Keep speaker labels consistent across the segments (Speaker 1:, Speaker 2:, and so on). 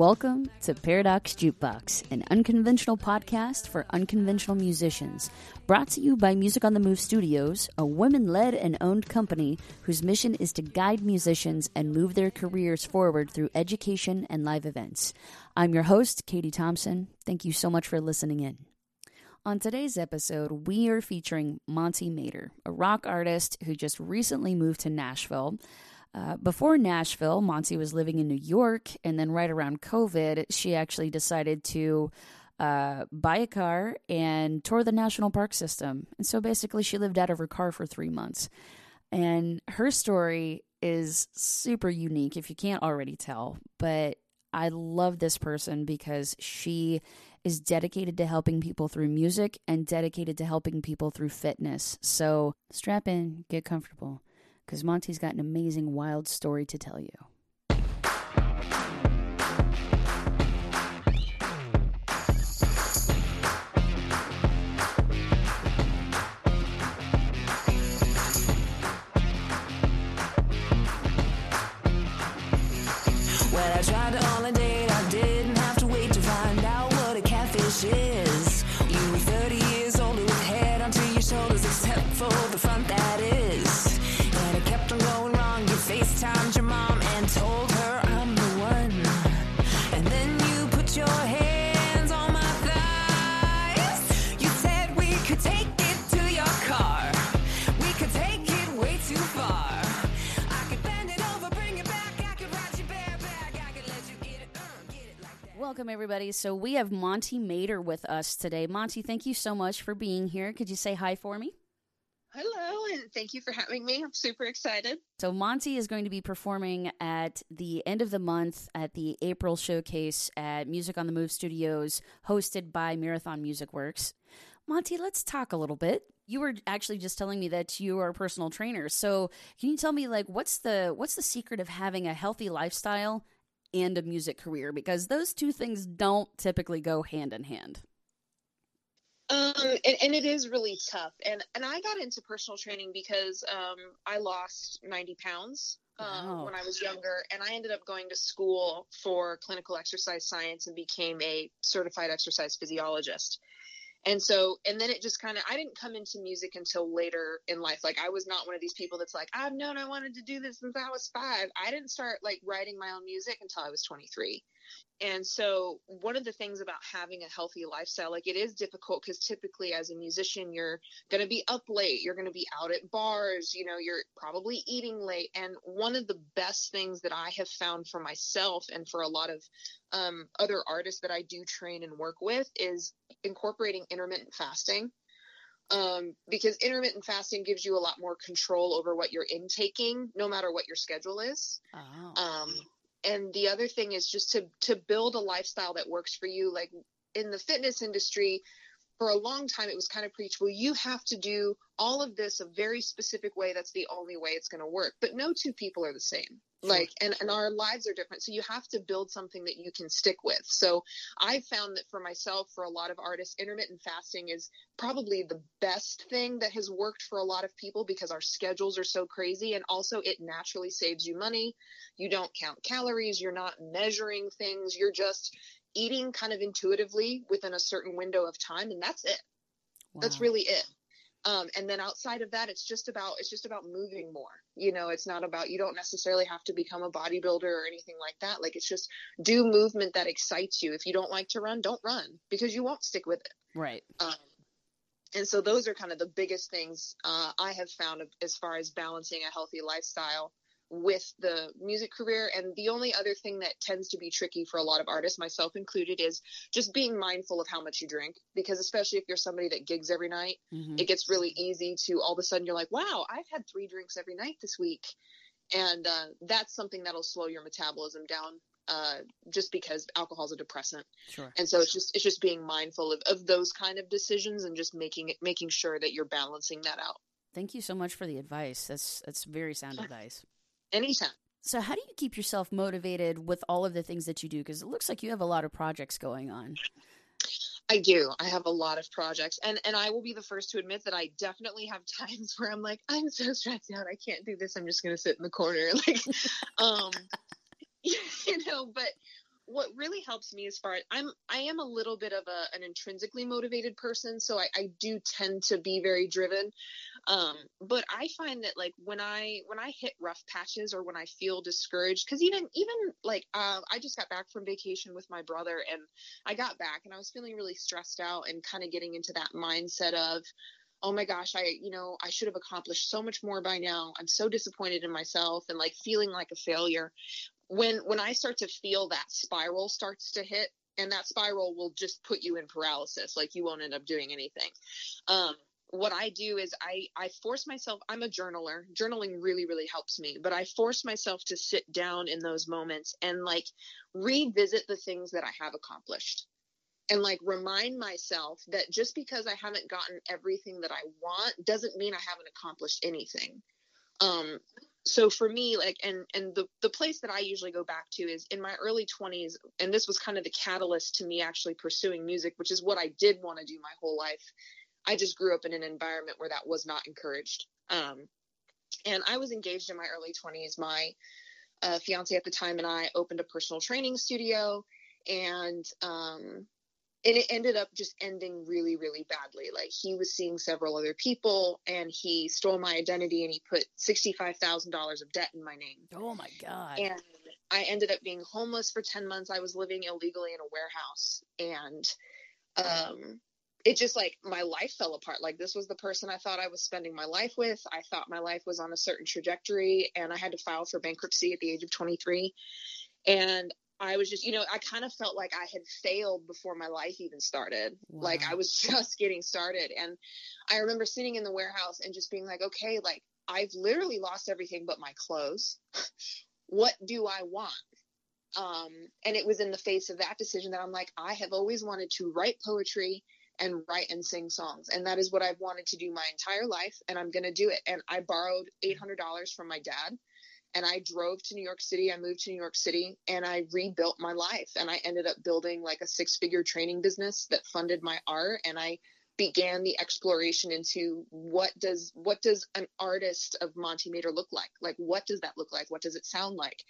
Speaker 1: Welcome to Paradox Jukebox, an unconventional podcast for unconventional musicians. Brought to you by Music on the Move Studios, a women led and owned company whose mission is to guide musicians and move their careers forward through education and live events. I'm your host, Katie Thompson. Thank you so much for listening in. On today's episode, we are featuring Monte Mader, a rock artist who just recently moved to Nashville. Uh, before Nashville, Monte was living in New York, and then right around COVID, she actually decided to uh, buy a car and tour the national park system. And so basically, she lived out of her car for three months. And her story is super unique, if you can't already tell. But I love this person because she is dedicated to helping people through music and dedicated to helping people through fitness. So strap in, get comfortable, because Monte's got an amazing, wild story to tell you.
Speaker 2: Well, I tried on
Speaker 1: Welcome, everybody. So we have Monte Mader with us today. Monte, thank you so much for being here. Could you say hi for me?
Speaker 3: Hello, and thank you for having me. I'm super excited.
Speaker 1: So Monte is going to be performing at the end of the month at the April showcase at Music on the Move Studios, hosted by Marathon Music Works. Monte, let's talk a little bit. You were actually just telling me that you are a personal trainer. So can you tell me like what's the what's the secret of having a healthy lifestyle and a music career? Because those two things don't typically go hand in hand.
Speaker 3: Um, and, and it is really tough. And and I got into personal training because um, I lost 90 pounds um,
Speaker 1: Wow.
Speaker 3: when I was younger, and I ended up going to school for clinical exercise science and became a certified exercise physiologist. And so, and then it just kind of, I didn't come into music until later in life. Like, I was not one of these people that's like, I've known I wanted to do this since I was five. I didn't start like writing my own music until I was 23. And so, one of the things about having a healthy lifestyle, like it is difficult because typically as a musician, you're going to be up late, you're going to be out at bars, you know, you're probably eating late. And one of the best things that I have found for myself and for a lot of um, other artists that I do train and work with is incorporating intermittent fasting. Um, because intermittent fasting gives you a lot more control over what you're intaking, no matter what your schedule is.
Speaker 1: Oh.
Speaker 3: Um, and the other thing is just to to build a lifestyle that works for you. Like in the fitness industry, for a long time it was kind of preached, well, you have to do all of this a very specific way. That's the only way it's going to work. But no two people are the same. Like, and, and our lives are different. So you have to build something that you can stick with. So I found that for myself, for a lot of artists, intermittent fasting is probably the best thing that has worked for a lot of people because our schedules are so crazy. And also it naturally saves you money. You don't count calories. You're not measuring things. You're just eating kind of intuitively within a certain window of time. And that's it. That's really it. Um, and then outside of that, it's just about it's just about moving more. You know, it's not about you don't necessarily have to become a bodybuilder or anything like that. Like it's just do movement that excites you. If you don't like to run, don't run because you won't stick with it.
Speaker 1: right.
Speaker 3: Um, and so those are kind of the biggest things uh, I have found as far as balancing a healthy lifestyle with the music career. And the only other thing that tends to be tricky for a lot of artists, myself included, is just being mindful of how much you drink. Because especially if you're somebody that gigs every night,
Speaker 1: Mhm.
Speaker 3: it gets really easy to all of a sudden you're like, wow, I've had three drinks every night this week. And uh, that's something that'll slow your metabolism down. Uh, just because alcohol is a depressant,
Speaker 1: Sure.
Speaker 3: and so it's just it's just being mindful of, of those kind of decisions and just making it making sure that you're balancing that out.
Speaker 1: Thank you so much for the advice. That's that's very sound advice.
Speaker 3: Anytime.
Speaker 1: So, how do you keep yourself motivated with all of the things that you do? Because it looks like you have a lot of projects going on.
Speaker 3: I do. I have a lot of projects, and and I will be the first to admit that I definitely have times where I'm like, I'm so stressed out. I can't do this. I'm just gonna sit in the corner, like, um, you know. But what really helps me as far as I'm I am a little bit of a, an intrinsically motivated person, so I, I do tend to be very driven. Um, but I find that like when I when I hit rough patches or when I feel discouraged, because even even like uh, I just got back from vacation with my brother, and I got back and I was feeling really stressed out and kind of getting into that mindset of oh my gosh, I, you know, I should have accomplished so much more by now. I'm so disappointed in myself and like feeling like a failure when when I start to feel that spiral starts to hit, and that spiral will just put you in paralysis, like you won't end up doing anything. Um, what I do is I I force myself. I'm a journaler. Journaling really really helps me, but I force myself to sit down in those moments and like revisit the things that I have accomplished and like remind myself that just because I haven't gotten everything that I want doesn't mean I haven't accomplished anything. Um, so for me like and and the the place that i usually go back to is in my early 20s and this was kind of the catalyst to me actually pursuing music which is what i did want to do my whole life. I just grew up in an environment where that was not encouraged. Um, and i was engaged in my early 20s my uh, fiance at the time and i opened a personal training studio and um, and it ended up just ending really really badly. Like he was seeing several other people and he stole my identity and he put $65000 of debt in my name.
Speaker 1: Oh my god.
Speaker 3: And i ended up being homeless for 10 months. I was living illegally in a warehouse and um it just like my life fell apart. Like this was the person i thought i was spending my life with. I thought my life was on a certain trajectory and i had to file for bankruptcy at the age of 23 and I was just, you know, I kind of felt like I had failed before my life even started. Wow. Like I was just getting started. And I remember sitting in the warehouse and just being like, okay, like I've literally lost everything but my clothes. what do I want? Um, and it was in the face of that decision that I'm like, I have always wanted to write poetry and write and sing songs. And that is what I've wanted to do my entire life. And I'm going to do it. And I borrowed $800 from my dad and I drove to New York City. I moved to New York City and I rebuilt my life. And I ended up building like a six figure training business that funded my art. And I began the exploration into what does what does an artist of Monte Mader look like? Like what does that look like? What does it sound like?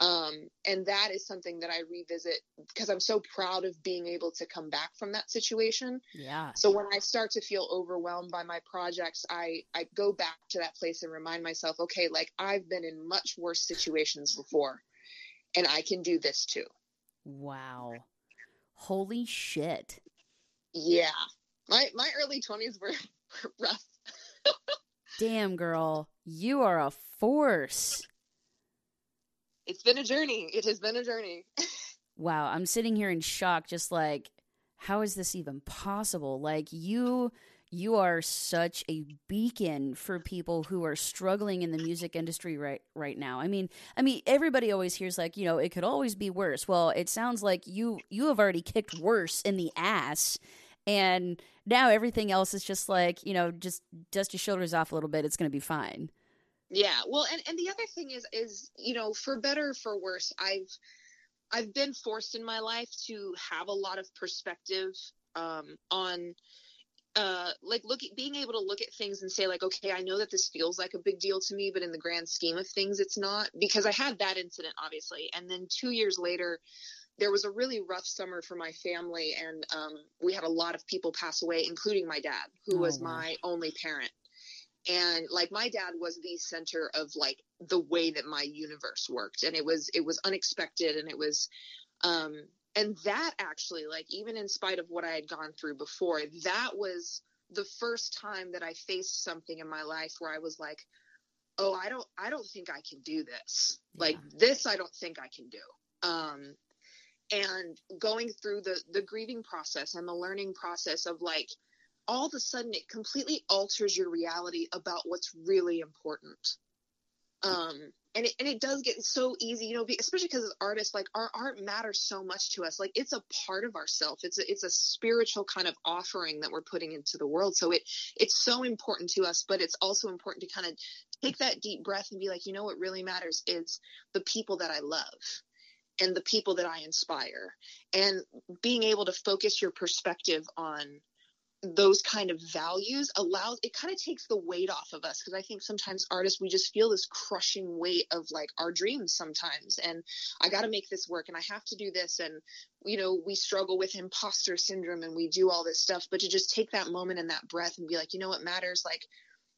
Speaker 3: Um, and that is something that I revisit because I'm so proud of being able to come back from that situation.
Speaker 1: Yeah.
Speaker 3: So when I start to feel overwhelmed by my projects, I, I go back to that place and remind myself, okay, like I've been in much worse situations before and I can do this too.
Speaker 1: Wow. Holy shit.
Speaker 3: Yeah. My, my early 20s were rough.
Speaker 1: Damn, girl. You are a force
Speaker 3: it's been a journey. It has been a journey.
Speaker 1: wow, I'm sitting here in shock just like how is this even possible? Like you you are such a beacon for people who are struggling in the music industry right right now. I mean, I mean everybody always hears like, you know, it could always be worse. Well, it sounds like you you have already kicked worse in the ass and now everything else is just like, you know, just dust your shoulders off a little bit. It's going to be fine.
Speaker 3: Yeah. Well, and, and the other thing is, is, you know, for better for worse, I've, I've been forced in my life to have a lot of perspective, um, on, uh, like looking, being able to look at things and say like, okay, I know that this feels like a big deal to me, but in the grand scheme of things, it's not because I had that incident, obviously. And then two years later, there was a really rough summer for my family and um, we had a lot of people pass away including my dad who oh, was my only parent and like my dad was the center of like the way that my universe worked and it was it was unexpected and it was um and that actually like even in spite of what i had gone through before that was the first time that i faced something in my life where i was like oh i don't i don't think i can do this yeah. like this i don't think i can do um and going through the the grieving process and the learning process of like all of a sudden it completely alters your reality about what's really important. Um, and it, and it does get so easy, you know, especially because as artists, like our art matters so much to us. Like it's a part of ourself. It's a, it's a spiritual kind of offering that we're putting into the world. So it, it's so important to us, but it's also important to kind of take that deep breath and be like, you know, what really matters is the people that I love and the people that I inspire and being able to focus your perspective on those kind of values allows it kind of takes the weight off of us because i think sometimes artists we just feel this crushing weight of like our dreams sometimes and i got to make this work and i have to do this and you know we struggle with imposter syndrome and we do all this stuff but to just take that moment and that breath and be like you know what matters? Like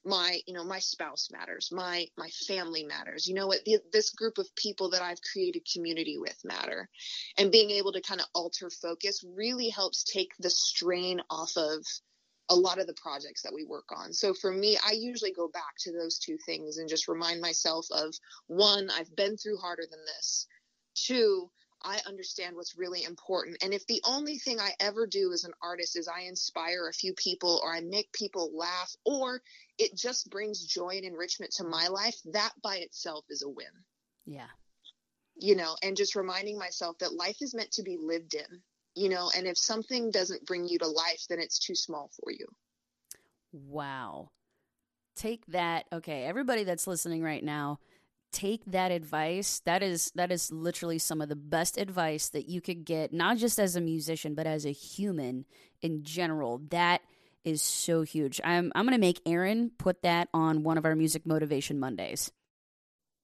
Speaker 3: my you know my spouse matters my my family matters. You know what? The, this group of people that i've created community with matter. And being able to kind of alter focus really helps take the strain off of a lot of the projects that we work on. So for me i usually go back to those two things and just remind myself of one i've been through harder than this. Two I understand what's really important. And if the only thing I ever do as an artist is I inspire a few people or I make people laugh or it just brings joy and enrichment to my life, that by itself is a win.
Speaker 1: Yeah.
Speaker 3: You know, and just reminding myself that life is meant to be lived in, you know, and if something doesn't bring you to life, then it's too small for you.
Speaker 1: Wow. Take that. Okay, everybody that's listening right now, take that advice that is that is literally some of the best advice that you could get not just as a musician but as a human in general. That is so huge. I'm i'm going to make aaron put that on one of our music motivation mondays.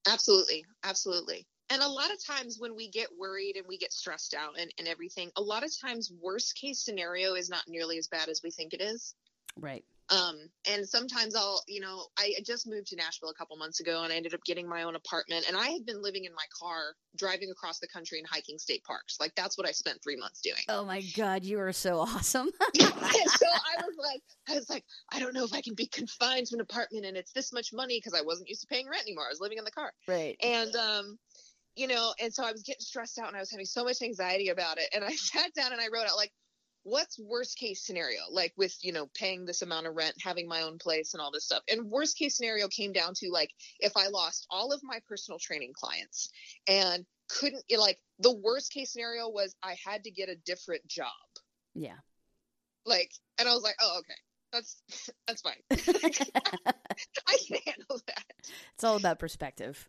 Speaker 3: Absolutely. Absolutely. And a lot of times when we get worried and we get stressed out and, and everything a lot of times worst case scenario is not nearly as bad as we think it is.
Speaker 1: Right
Speaker 3: um, and sometimes I'll, you know, I just moved to Nashville a couple months ago and I ended up getting my own apartment. And I had been living in my car, driving across the country and hiking state parks. Like that's what I spent three months doing.
Speaker 1: Oh my God, you are so awesome.
Speaker 3: so I was like, I was like, I don't know if I can be confined to an apartment and it's this much money because I wasn't used to paying rent anymore. I was living in the car.
Speaker 1: Right.
Speaker 3: And, um, you know, and so I was getting stressed out and I was having so much anxiety about it. And I sat down and I wrote out like, what's worst case scenario? Like with you know paying this amount of rent having my own place and all this stuff. And worst case scenario came down to like if i lost all of my personal training clients and couldn't like the worst case scenario was i had to get a different job.
Speaker 1: Yeah.
Speaker 3: Like and i was like oh okay. That's that's fine. I can handle that.
Speaker 1: It's all about perspective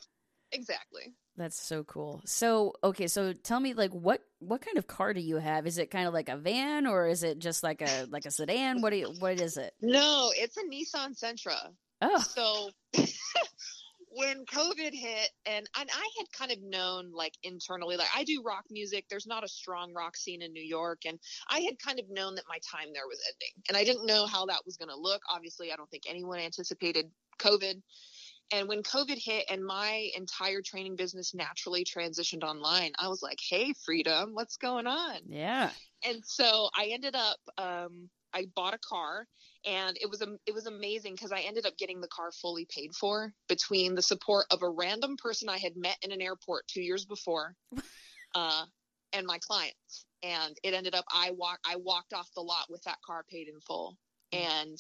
Speaker 3: exactly
Speaker 1: that's so cool. So, okay, so tell me like what what kind of car do you have? Is it kind of like a van or is it just like a like a sedan? What do you, what is it?
Speaker 3: No, it's a Nissan Sentra.
Speaker 1: Oh.
Speaker 3: So when COVID hit and and I had kind of known like internally like I do rock music. There's not a strong rock scene in New York and I had kind of known that my time there was ending. And I didn't know how that was going to look. Obviously, I don't think anyone anticipated COVID. And when COVID hit and my entire training business naturally transitioned online, I was like, hey, freedom, what's going on?
Speaker 1: Yeah.
Speaker 3: And so I ended up, um, I bought a car and it was it was amazing because I ended up getting the car fully paid for between the support of a random person I had met in an airport two years before, uh, and my clients. And it ended up I walk I walked off the lot with that car paid in full. And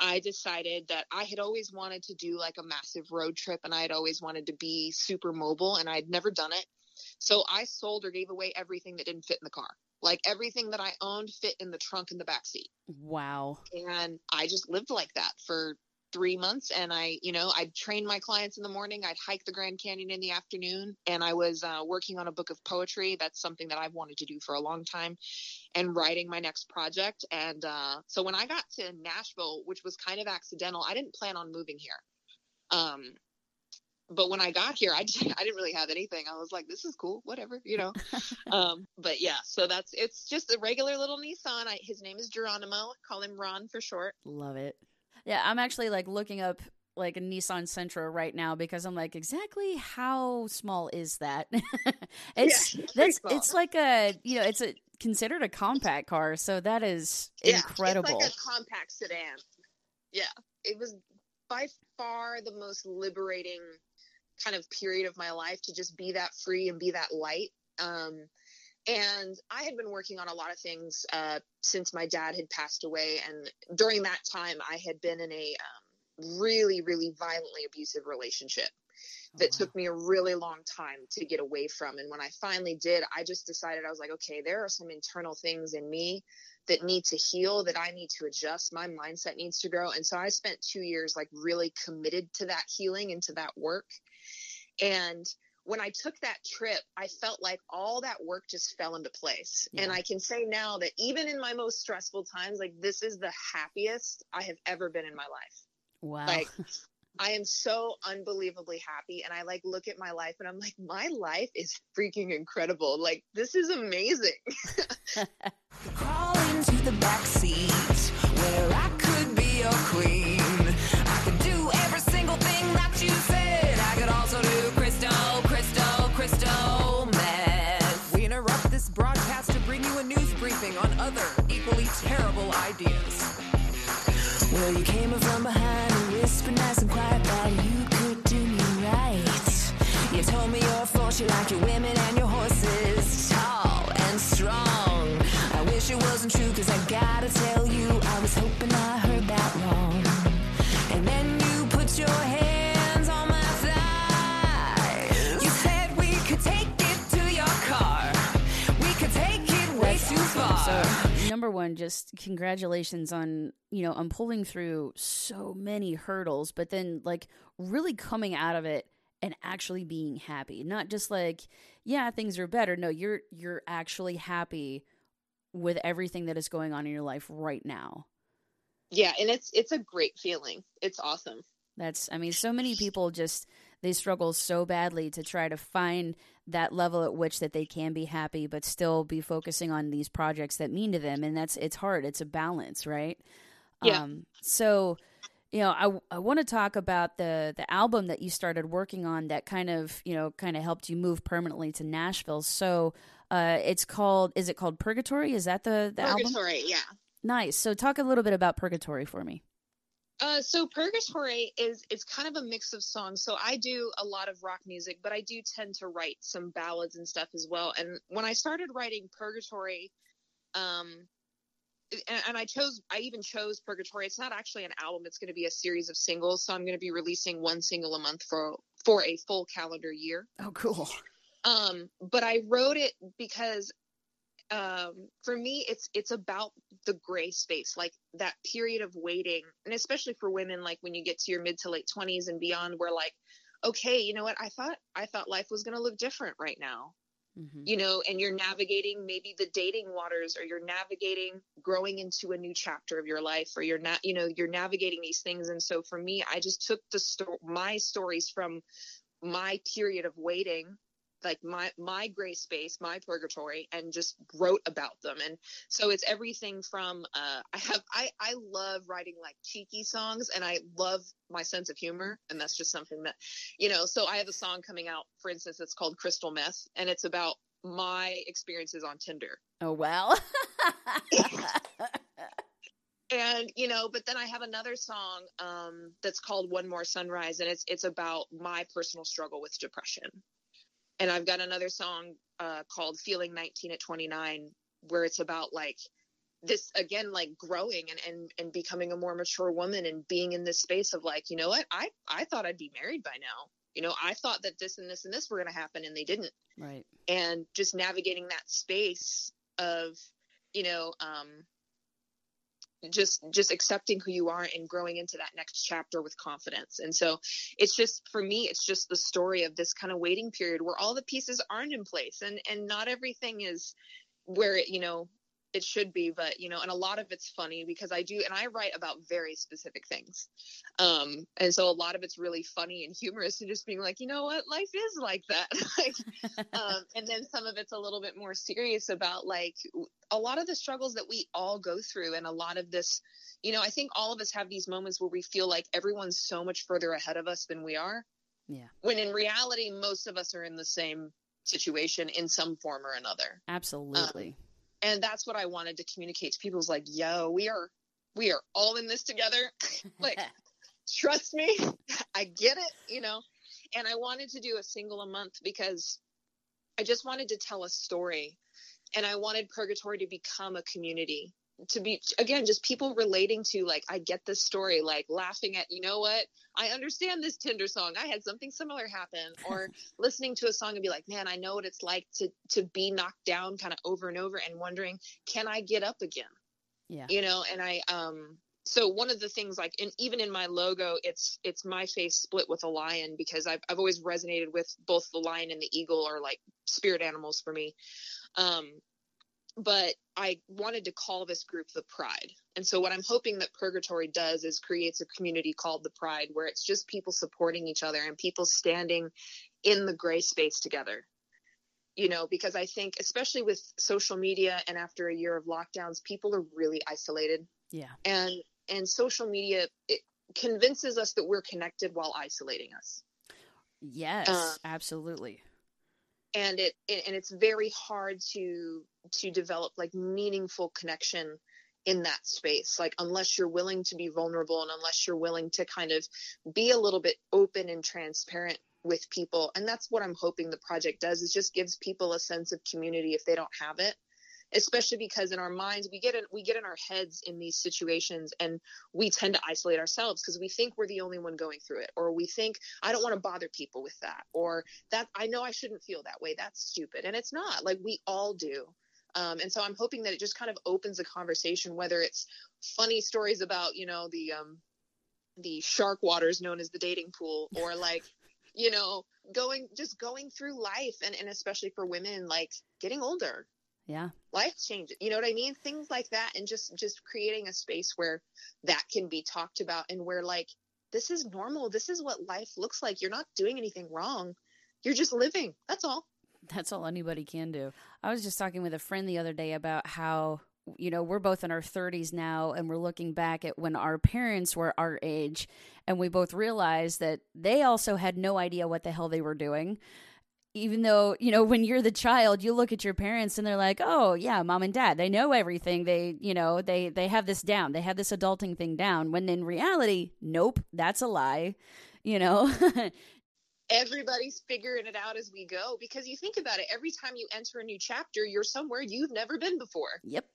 Speaker 3: I decided that I had always wanted to do like a massive road trip and I had always wanted to be super mobile and I had never done it. So I sold or gave away everything that didn't fit in the car. Like everything that I owned fit in the trunk in the back seat.
Speaker 1: Wow.
Speaker 3: And I just lived like that for three months and i you know i'd train my clients in the morning i'd hike the grand canyon in the afternoon and i was uh, working on a book of poetry that's something that i've wanted to do for a long time and writing my next project and uh, so when i got to nashville which was kind of accidental i didn't plan on moving here um, but when I got here, I, just, I didn't really have anything. I was like, this is cool, whatever, you know. um, but yeah, so that's it's just a regular little Nissan. I, his name is Geronimo. Call him Ron for short.
Speaker 1: Love it. Yeah, I'm actually like looking up like a Nissan Sentra right now because I'm like, exactly how small is that? it's
Speaker 3: Yeah,
Speaker 1: that's
Speaker 3: small.
Speaker 1: it's like a you know it's a considered a compact car, so that is
Speaker 3: Yeah,
Speaker 1: incredible.
Speaker 3: It's like a compact sedan. Yeah, it was by far the most liberating kind of period of my life to just be that free and be that light. Um, and I had been working on a lot of things uh, since my dad had passed away, and during that time, I had been in a um, really, really violently abusive relationship that
Speaker 1: wow.
Speaker 3: took me a really long time to get away from. And when I finally did, I just decided I was like, okay, there are some internal things in me that need to heal, that I need to adjust. My mindset needs to grow. And so I spent two years like really committed to that healing and to that work. And when I took that trip, I felt like all that work just fell into place. Yeah. And I can say now that even in my most stressful times, like this is the happiest I have ever been in my life.
Speaker 1: Wow.
Speaker 3: Like I am so unbelievably happy. And I like look at my life and I'm like, my life is freaking incredible. Like this is amazing.
Speaker 2: me you're a force, you like your women and your horses, tall and strong. I wish it wasn't true, cause I gotta tell you, I was hoping I heard that wrong. And then you put your hands on my thighs. You said we could take it to your car. We could take it way too far.
Speaker 1: So, number one, just congratulations on you know on pulling through so many hurdles, but then like really coming out of it and actually being happy, not just like yeah things are better. No, you're you're actually happy with everything that is going on in your life right now.
Speaker 3: Yeah, and it's it's a great feeling. It's awesome.
Speaker 1: That's I mean so many people just they struggle so badly to try to find that level at which that they can be happy but still be focusing on these projects that mean to them and that's it's hard. It's a balance, right?
Speaker 3: Yeah.
Speaker 1: Um so you know, I, I want to talk about the the album that you started working on that kind of you know kind of helped you move permanently to Nashville. So, uh, it's called is it called Purgatory? Is that the the album?
Speaker 3: Purgatory, yeah.
Speaker 1: Nice. So, talk a little bit about Purgatory for me.
Speaker 3: Uh, so Purgatory is is kind of a mix of songs. So I do a lot of rock music, but I do tend to write some ballads and stuff as well. And when I started writing Purgatory, um, and, and I chose, I even chose Purgatory. It's not actually an album; it's going to be a series of singles. So I'm going to be releasing one single a month for for a full calendar year.
Speaker 1: Oh, cool.
Speaker 3: Um, but I wrote it because um, for me, it's it's about the gray space, like that period of waiting, and especially for women, like when you get to your mid to late twenties and beyond, where like, okay, you know what? I thought I thought life was going to look different right now,
Speaker 1: Mhm.
Speaker 3: you know, and you're navigating maybe the dating waters, or you're navigating growing into a new chapter of your life, or you're not, you know, you're navigating these things. And so for me, I just took the sto- my stories from my period of waiting like my my gray space my purgatory and just wrote about them. And so it's everything from uh i have i i love writing like cheeky songs and i love my sense of humor and that's just something that you know so i have a song coming out for instance it's called crystal meth and it's about my experiences on tinder.
Speaker 1: Oh well.
Speaker 3: And you know but then i have another song um that's called one more sunrise and it's it's about my personal struggle with depression and i've got another song uh called feeling 19 at 29 where it's about like this again like growing and and and becoming a more mature woman and being in this space of like you know what? I i thought i'd be married by now. You know i thought that this and this and this were going to happen and they didn't.
Speaker 1: Right.
Speaker 3: and just navigating that space of you know um just just accepting who you are and growing into that next chapter with confidence. And so it's just for me it's just the story of this kind of waiting period where all the pieces aren't in place and and not everything is where it you know it should be but you know and a lot of it's funny because i do and i write about very specific things. Um and so a lot of it's really funny and humorous and just being like you know what? Life is like that. Like um and then some of it's a little bit more serious about like a lot of the struggles that we all go through and a lot of this you know i think all of us have these moments where we feel like everyone's so much further ahead of us than we are.
Speaker 1: Yeah.
Speaker 3: when in reality most of us are in the same situation in some form or another.
Speaker 1: Absolutely.
Speaker 3: And that's what I wanted to communicate to people is like, yo, we are we are all in this together. like, trust me, I get it, you know. And I wanted to do a single a month because I just wanted to tell a story and I wanted Purgatory to become a community. To be again, just people relating to like, I get this story, like laughing at, you know what? I understand this Tinder song. I had something similar happen, or listening to a song and be like, man, I know what it's like to to be knocked down kind of over and over and wondering, can I get up again?
Speaker 1: yeah.
Speaker 3: you know and i um so one of the things like and even in my logo it's it's my face split with a lion because I've, I've always resonated with both the lion and the eagle are like spirit animals for me um but i wanted to call this group the pride and so what i'm hoping that purgatory does is creates a community called the pride where it's just people supporting each other and people standing in the gray space together you know because i think especially with social media and after a year of lockdowns people are really isolated
Speaker 1: Yeah.
Speaker 3: and and social media it convinces us that we're connected while isolating us
Speaker 1: Yes,
Speaker 3: Uh,
Speaker 1: absolutely.
Speaker 3: And it and it's very hard to to develop like meaningful connection in that space like unless you're willing to be vulnerable and unless you're willing to kind of be a little bit open and transparent with people. And that's what i'm hoping the project does is just gives people a sense of community if they don't have it especially because in our minds we get in we get in our heads in these situations and we tend to isolate ourselves because we think we're the only one going through it or we think i don't want to bother people with that or that i know i shouldn't feel that way that's stupid and it's not like we all do. Um, and so i'm hoping that it just kind of opens a conversation whether it's funny stories about you know the um the shark waters known as the dating pool or like you know going just going through life and, and especially for women like getting older
Speaker 1: Yeah.
Speaker 3: life changes you know what i mean things like that and just just creating a space where that can be talked about and where like this is normal this is what life looks like you're not doing anything wrong you're just living that's all
Speaker 1: That's all anybody can do. I was just talking with a friend the other day about how, you know, we're both in our 30s now and we're looking back at when our parents were our age and we both realized that they also had no idea what the hell they were doing. Even though, you know, when you're the child, you look at your parents and they're like, "Oh, yeah, mom and dad, they know everything. They, you know, they they have this down. They have this adulting thing down." When in reality, nope, that's a lie. You know.
Speaker 3: everybody's figuring it out as we go because you think about it every time you enter a new chapter you're somewhere you've never been before
Speaker 1: yep.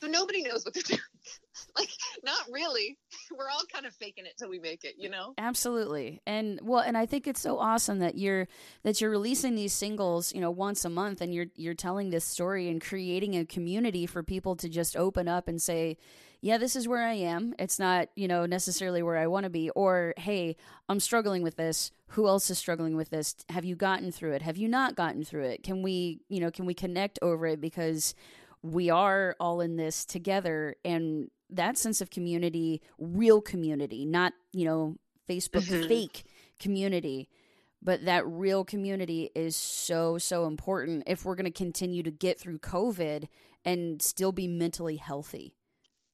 Speaker 3: So nobody knows what they're doing like not really we're all kind of faking it till we make it you know
Speaker 1: Absolutely. And well, and I think it's so awesome that you're that you're releasing these singles, you know, once a month and you're you're telling this story and creating a community for people to just open up and say, "Yeah, this is where I am. It's not, you know, necessarily where I want to be." Or, "Hey, I'm struggling with this. Who else is struggling with this? Have you gotten through it? Have you not gotten through it? Can we, you know, can we connect over it because we are all in this together and that sense of community, real community, not, you know, Facebook
Speaker 3: Mhm.
Speaker 1: fake community, but that real community is so, so important if we're going to continue to get through COVID and still be mentally healthy.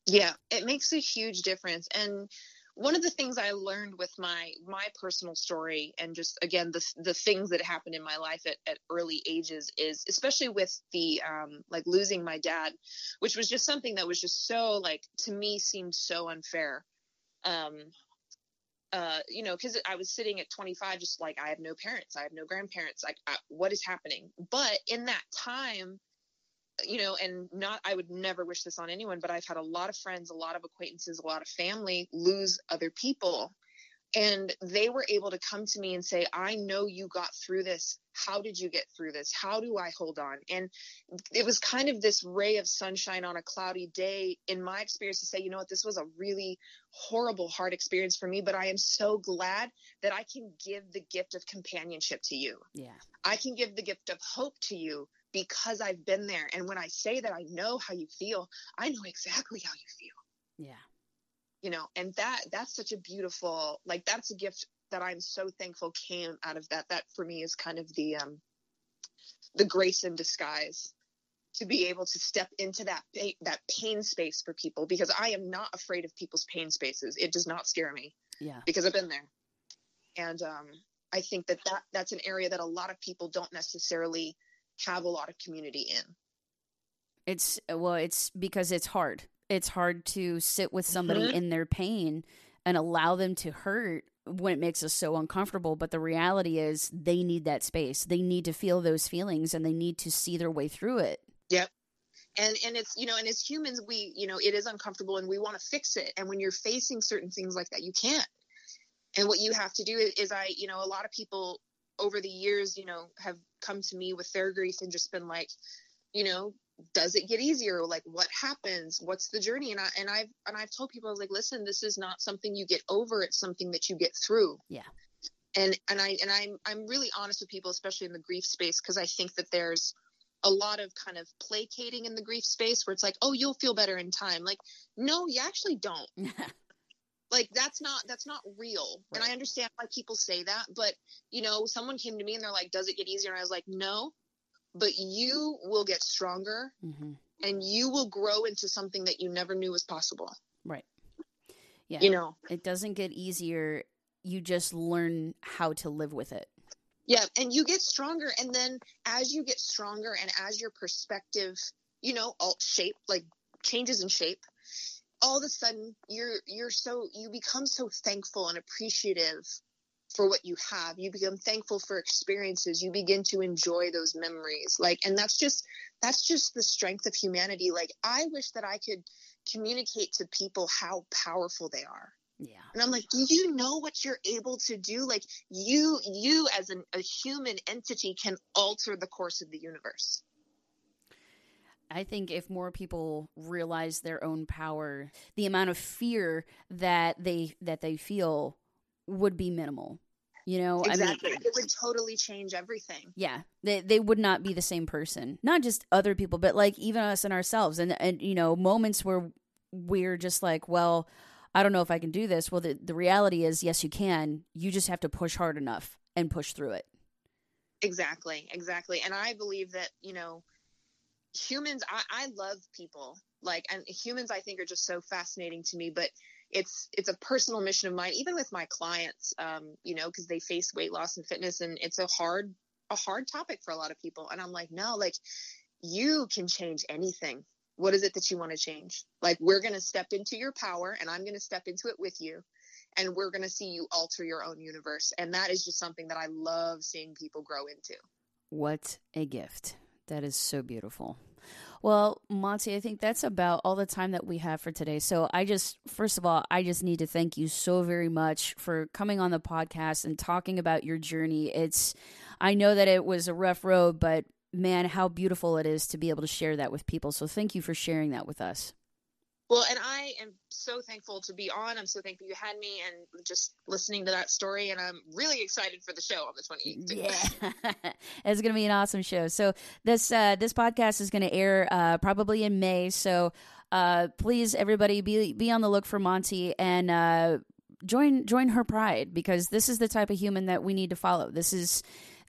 Speaker 3: yeah it makes a huge difference and one of the things i learned with my my personal story and just again the the things that happened in my life at, at early ages is especially with the um like losing my dad which was just something that was just so like to me seemed so unfair um uh, you know, because I was sitting at 25, just like I have no parents, I have no grandparents. Like, I, what is happening? But in that time, you know, and not, I would never wish this on anyone, but I've had a lot of friends, a lot of acquaintances, a lot of family lose other people. And they were able to come to me and say, I know you got through this. How did you get through this? How do I hold on? And it was kind of this ray of sunshine on a cloudy day in my experience to say, you know what, this was a really horrible, hard experience for me, but I am so glad that I can give the gift of companionship to you.
Speaker 1: Yeah.
Speaker 3: I can give the gift of hope to you because I've been there. And when I say that I know how you feel, I know exactly how you feel,
Speaker 1: Yeah.
Speaker 3: you know, and that that's such a beautiful, like that's a gift that I'm so thankful came out of that. That for me is kind of the um the grace in disguise to be able to step into that pain, that pain space for people because I am not afraid of people's pain spaces. It does not scare me
Speaker 1: Yeah.
Speaker 3: because I've been there. And um, I think that, that that's an area that a lot of people don't necessarily have a lot of community in.
Speaker 1: It's well, it's because it's hard. It's hard to sit with somebody
Speaker 3: Mhm.
Speaker 1: in their pain and allow them to hurt when it makes us so uncomfortable. But the reality is, they need that space. They need to feel those feelings and they need to see their way through it. Yep.
Speaker 3: And and it's you know, and as humans, we you know, it is uncomfortable and we want to fix it. And when you're facing certain things like that, you can't. And what you have to do is, is I you know, a lot of people over the years, you know, have come to me with their grief and just been like, you know does it get easier? Like what happens? What's the journey? And i and i've and i've told people i was like listen this is not something you get over. It's something that you get through.
Speaker 1: Yeah.
Speaker 3: and and i and i'm i'm really honest with people especially in the grief space because i think that there's a lot of kind of placating in the grief space where it's like oh you'll feel better in time. Like no you actually don't like that's not that's not real and i understand why people say that but you know someone came to me and they're like does it get easier and i was like no but you will get stronger
Speaker 1: hmm
Speaker 3: and you will grow into something that you never knew was possible
Speaker 1: Right. Yeah.
Speaker 3: you know
Speaker 1: It doesn't get easier. You just learn how to live with it.
Speaker 3: yeah and you get stronger and then as you get stronger and as your perspective you know alt shape like changes in shape all of a sudden you're you're so you become so thankful and appreciative for what you have. You become thankful for experiences. You begin to enjoy those memories. Like and that's just that's just the strength of humanity. Like i wish that i could communicate to people how powerful they are.
Speaker 1: Yeah.
Speaker 3: and i'm like do you know what you're able to do? Like you you as an, a human entity can alter the course of the universe
Speaker 1: I think if more people realize their own power, the amount of fear that they that they feel would be minimal. You know,
Speaker 3: exactly
Speaker 1: I mean,
Speaker 3: it would totally change everything
Speaker 1: yeah, they they would not be the same person. Not just other people, but like even us and ourselves. And and you know, moments where we're just like, well, I don't know if I can do this. Well, the the reality is, yes, you can. You just have to push hard enough and push through it.
Speaker 3: Exactly, exactly. And I believe that, you know, humans, I, I love people. Like, and humans, I think, are just so fascinating to me. But it's it's a personal mission of mine, even with my clients, um, you know, because they face weight loss and fitness, and it's a hard a hard topic for a lot of people. And I'm like, no, like, you can change anything. What is it that you want to change? Like, we're going to step into your power, and I'm going to step into it with you and we're going to see you alter your own universe. And that is just something that I love seeing people grow into.
Speaker 1: What a gift. That is so beautiful. Well, Monte, I think that's about all the time that we have for today. So I just, first of all, I just need to thank you so very much for coming on the podcast and talking about your journey. It's, I know that it was a rough road, but man, how beautiful it is to be able to share that with people. So thank you for sharing that with us.
Speaker 3: Well, and I am so thankful to be on. I'm so thankful you had me and just listening to that story. And I'm really excited for the show on the 28th.
Speaker 1: Yeah, it's gonna be an awesome show. So this uh, this podcast is gonna air uh, probably in May. So uh, please, everybody, be be on the look for Monte and uh, join join her pride because this is the type of human that we need to follow. This is.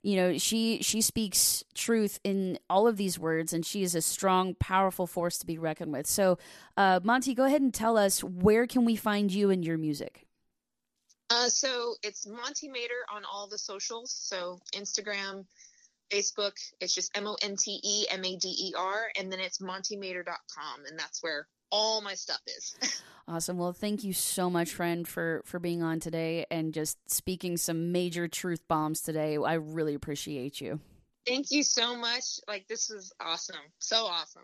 Speaker 1: You know, she she speaks truth in all of these words, and she is a strong, powerful force to be reckoned with. So, uh, Monte, go ahead and tell us where can we find you and your music.
Speaker 3: Uh, so it's Monte Mader on all the socials. So Instagram, Facebook, it's just M O N T E M A D E R. And then it's montemader.com. And that's where all my stuff is.
Speaker 1: Awesome. Well, thank you so much, friend, for for being on today and just speaking some major truth bombs today. I really appreciate you.
Speaker 3: Thank you so much. Like, this is awesome. So awesome.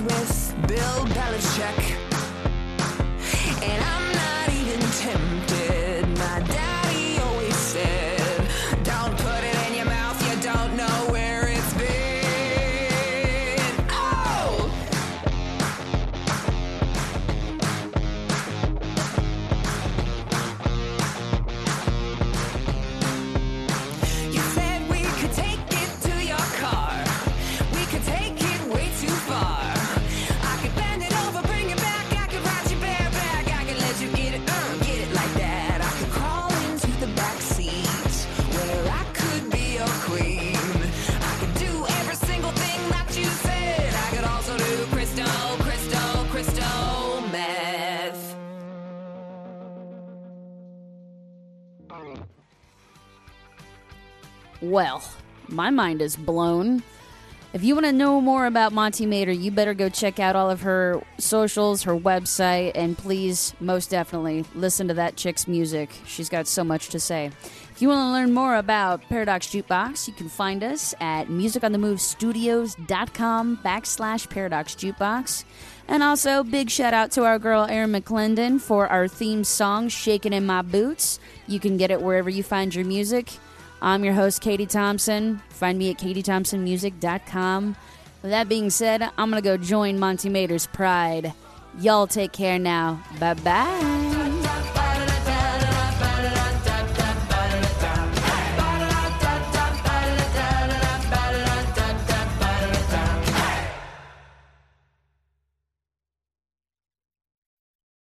Speaker 2: With Bill Belichick.
Speaker 1: Well, my mind is blown. If you want to know more about Monte Mader, you better go check out all of her socials, her website, and please, most definitely, listen to that chick's music. She's got so much to say. If you want to learn more about Paradox Jukebox, you can find us at musiconthemovestudios.com backslash Paradox Jukebox. And also, big shout out to our girl Erin McClendon for our theme song, Shaking in My Boots. You can get it wherever you find your music. I'm your host, Katie Thompson. Find me at katiethompsonmusic.com. With that being said, I'm going to go join Monte Mader's Pride. Y'all take care now. Bye bye.